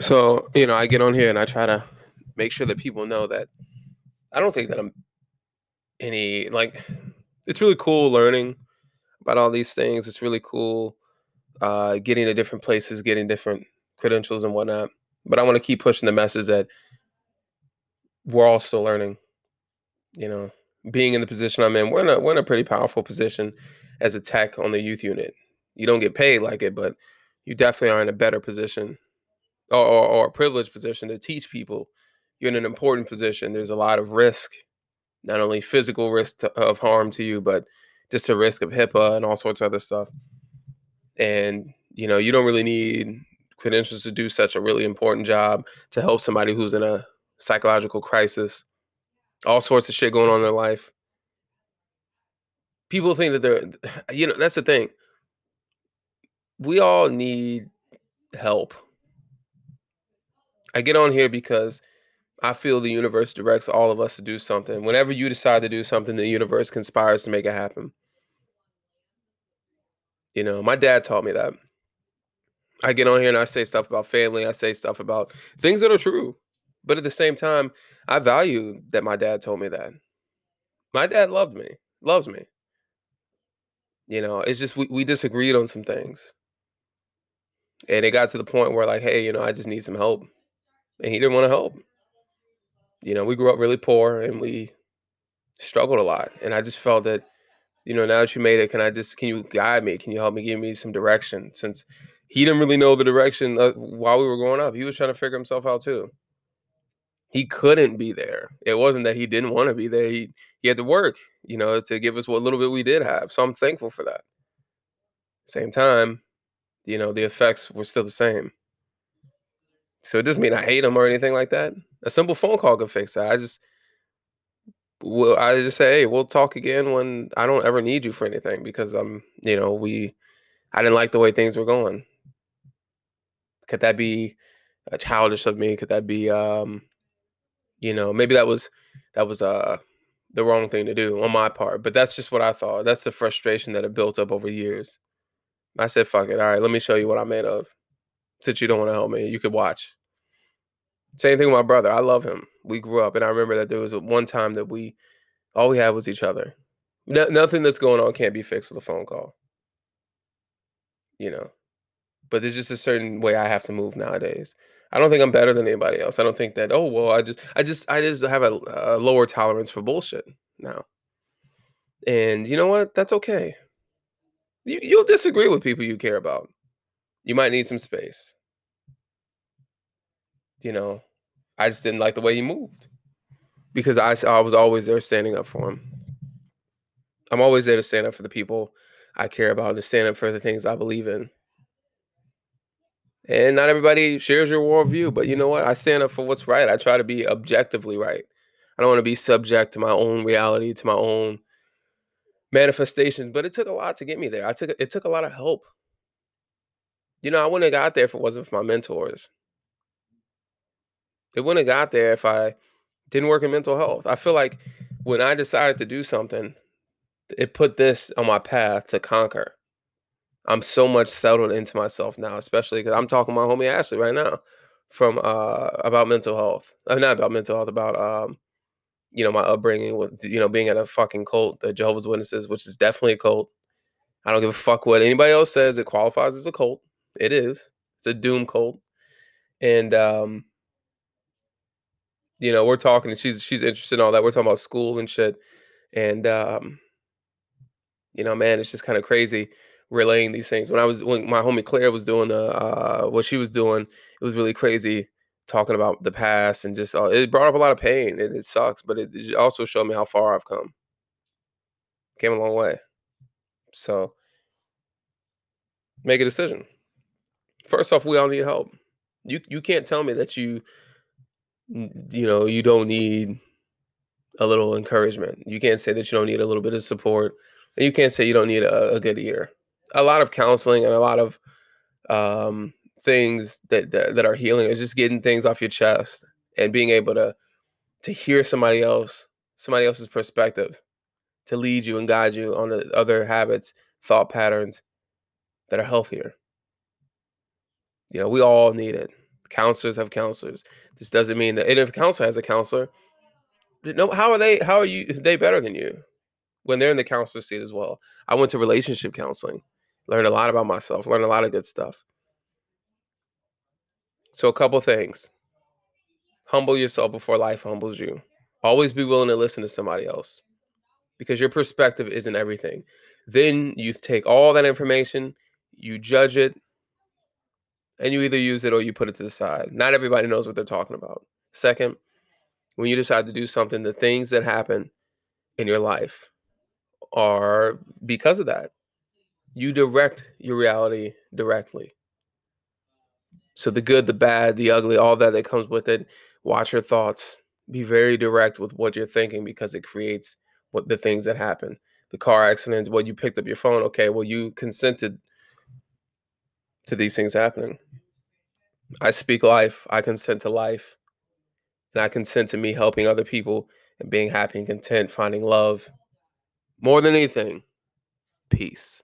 So, you know, I get on here and I try to make sure that people know that I don't think that I'm any like it's really cool learning about all these things. It's really cool uh getting to different places, getting different credentials and whatnot. But I want to keep pushing the message that we're all still learning. You know, being in the position I'm in, we're in a we're in a pretty powerful position as a tech on the youth unit. You don't get paid like it, but you definitely are in a better position or, or, or a privileged position to teach people. You're in an important position. There's a lot of risk, not only physical risk to, of harm to you, but just a risk of HIPAA and all sorts of other stuff. And you know, you don't really need credentials to do such a really important job to help somebody who's in a psychological crisis, all sorts of shit going on in their life. People think that they're, you know, that's the thing. We all need help. I get on here because I feel the universe directs all of us to do something. Whenever you decide to do something, the universe conspires to make it happen. You know, my dad taught me that. I get on here and I say stuff about family, I say stuff about things that are true. But at the same time, I value that my dad told me that. My dad loved me, loves me. You know, it's just we, we disagreed on some things. And it got to the point where like, hey, you know, I just need some help. And he didn't want to help. You know, we grew up really poor and we struggled a lot. And I just felt that, you know, now that you made it, can I just can you guide me? Can you help me give me some direction? Since he didn't really know the direction uh, while we were growing up. He was trying to figure himself out too. He couldn't be there. It wasn't that he didn't want to be there. He he had to work, you know, to give us what little bit we did have. So I'm thankful for that. Same time, you know, the effects were still the same. So it doesn't mean I hate him or anything like that. A simple phone call could fix that. I just well, I just say, hey, we'll talk again when I don't ever need you for anything because I'm, you know, we I didn't like the way things were going. Could that be uh, childish of me? Could that be, um, you know, maybe that was that was uh the wrong thing to do on my part. But that's just what I thought. That's the frustration that had built up over years. I said, fuck it. All right, let me show you what I'm made of. Since you don't want to help me, you could watch. Same thing with my brother. I love him. We grew up, and I remember that there was one time that we all we had was each other. No, nothing that's going on can't be fixed with a phone call. You know, but there's just a certain way I have to move nowadays. I don't think I'm better than anybody else. I don't think that, oh, well, I just I just I just have a, a lower tolerance for bullshit now. And you know what? That's okay. You, you'll disagree with people you care about. You might need some space. You know, I just didn't like the way he moved because I, I was always there standing up for him. I'm always there to stand up for the people I care about, to stand up for the things I believe in. And not everybody shares your worldview, but you know what? I stand up for what's right. I try to be objectively right. I don't want to be subject to my own reality, to my own manifestations. But it took a lot to get me there. I took it took a lot of help. You know, I wouldn't have got there if it wasn't for my mentors. It wouldn't have got there if I didn't work in mental health. I feel like when I decided to do something, it put this on my path to conquer. I'm so much settled into myself now, especially because I'm talking to my homie Ashley right now from uh about mental health. Uh, not about mental health, about um, you know, my upbringing with you know, being at a fucking cult, the Jehovah's Witnesses, which is definitely a cult. I don't give a fuck what anybody else says. It qualifies as a cult. It is. It's a doom cult. And um, you know, we're talking and she's she's interested in all that. We're talking about school and shit. And um, you know, man, it's just kind of crazy relaying these things. When I was when my homie Claire was doing the uh what she was doing, it was really crazy talking about the past and just uh, it brought up a lot of pain and it sucks, but it, it also showed me how far I've come. Came a long way. So make a decision. First off, we all need help. You you can't tell me that you you know you don't need a little encouragement. You can't say that you don't need a little bit of support. And you can't say you don't need a, a good ear a lot of counseling and a lot of um, things that, that that are healing is just getting things off your chest and being able to to hear somebody else somebody else's perspective to lead you and guide you on the other habits thought patterns that are healthier you know we all need it Counselors have counselors. This doesn't mean that and if a counselor has a counselor, no how are they how are you they better than you when they're in the counselor seat as well? I went to relationship counseling, learned a lot about myself, learned a lot of good stuff. So a couple things. Humble yourself before life humbles you. Always be willing to listen to somebody else because your perspective isn't everything. Then you take all that information, you judge it, and you either use it or you put it to the side. Not everybody knows what they're talking about. Second, when you decide to do something, the things that happen in your life are because of that. You direct your reality directly. So the good, the bad, the ugly, all that that comes with it, watch your thoughts. Be very direct with what you're thinking because it creates what the things that happen. The car accidents, well, you picked up your phone. Okay, well, you consented to these things happening. I speak life. I consent to life. And I consent to me helping other people and being happy and content, finding love. More than anything, peace.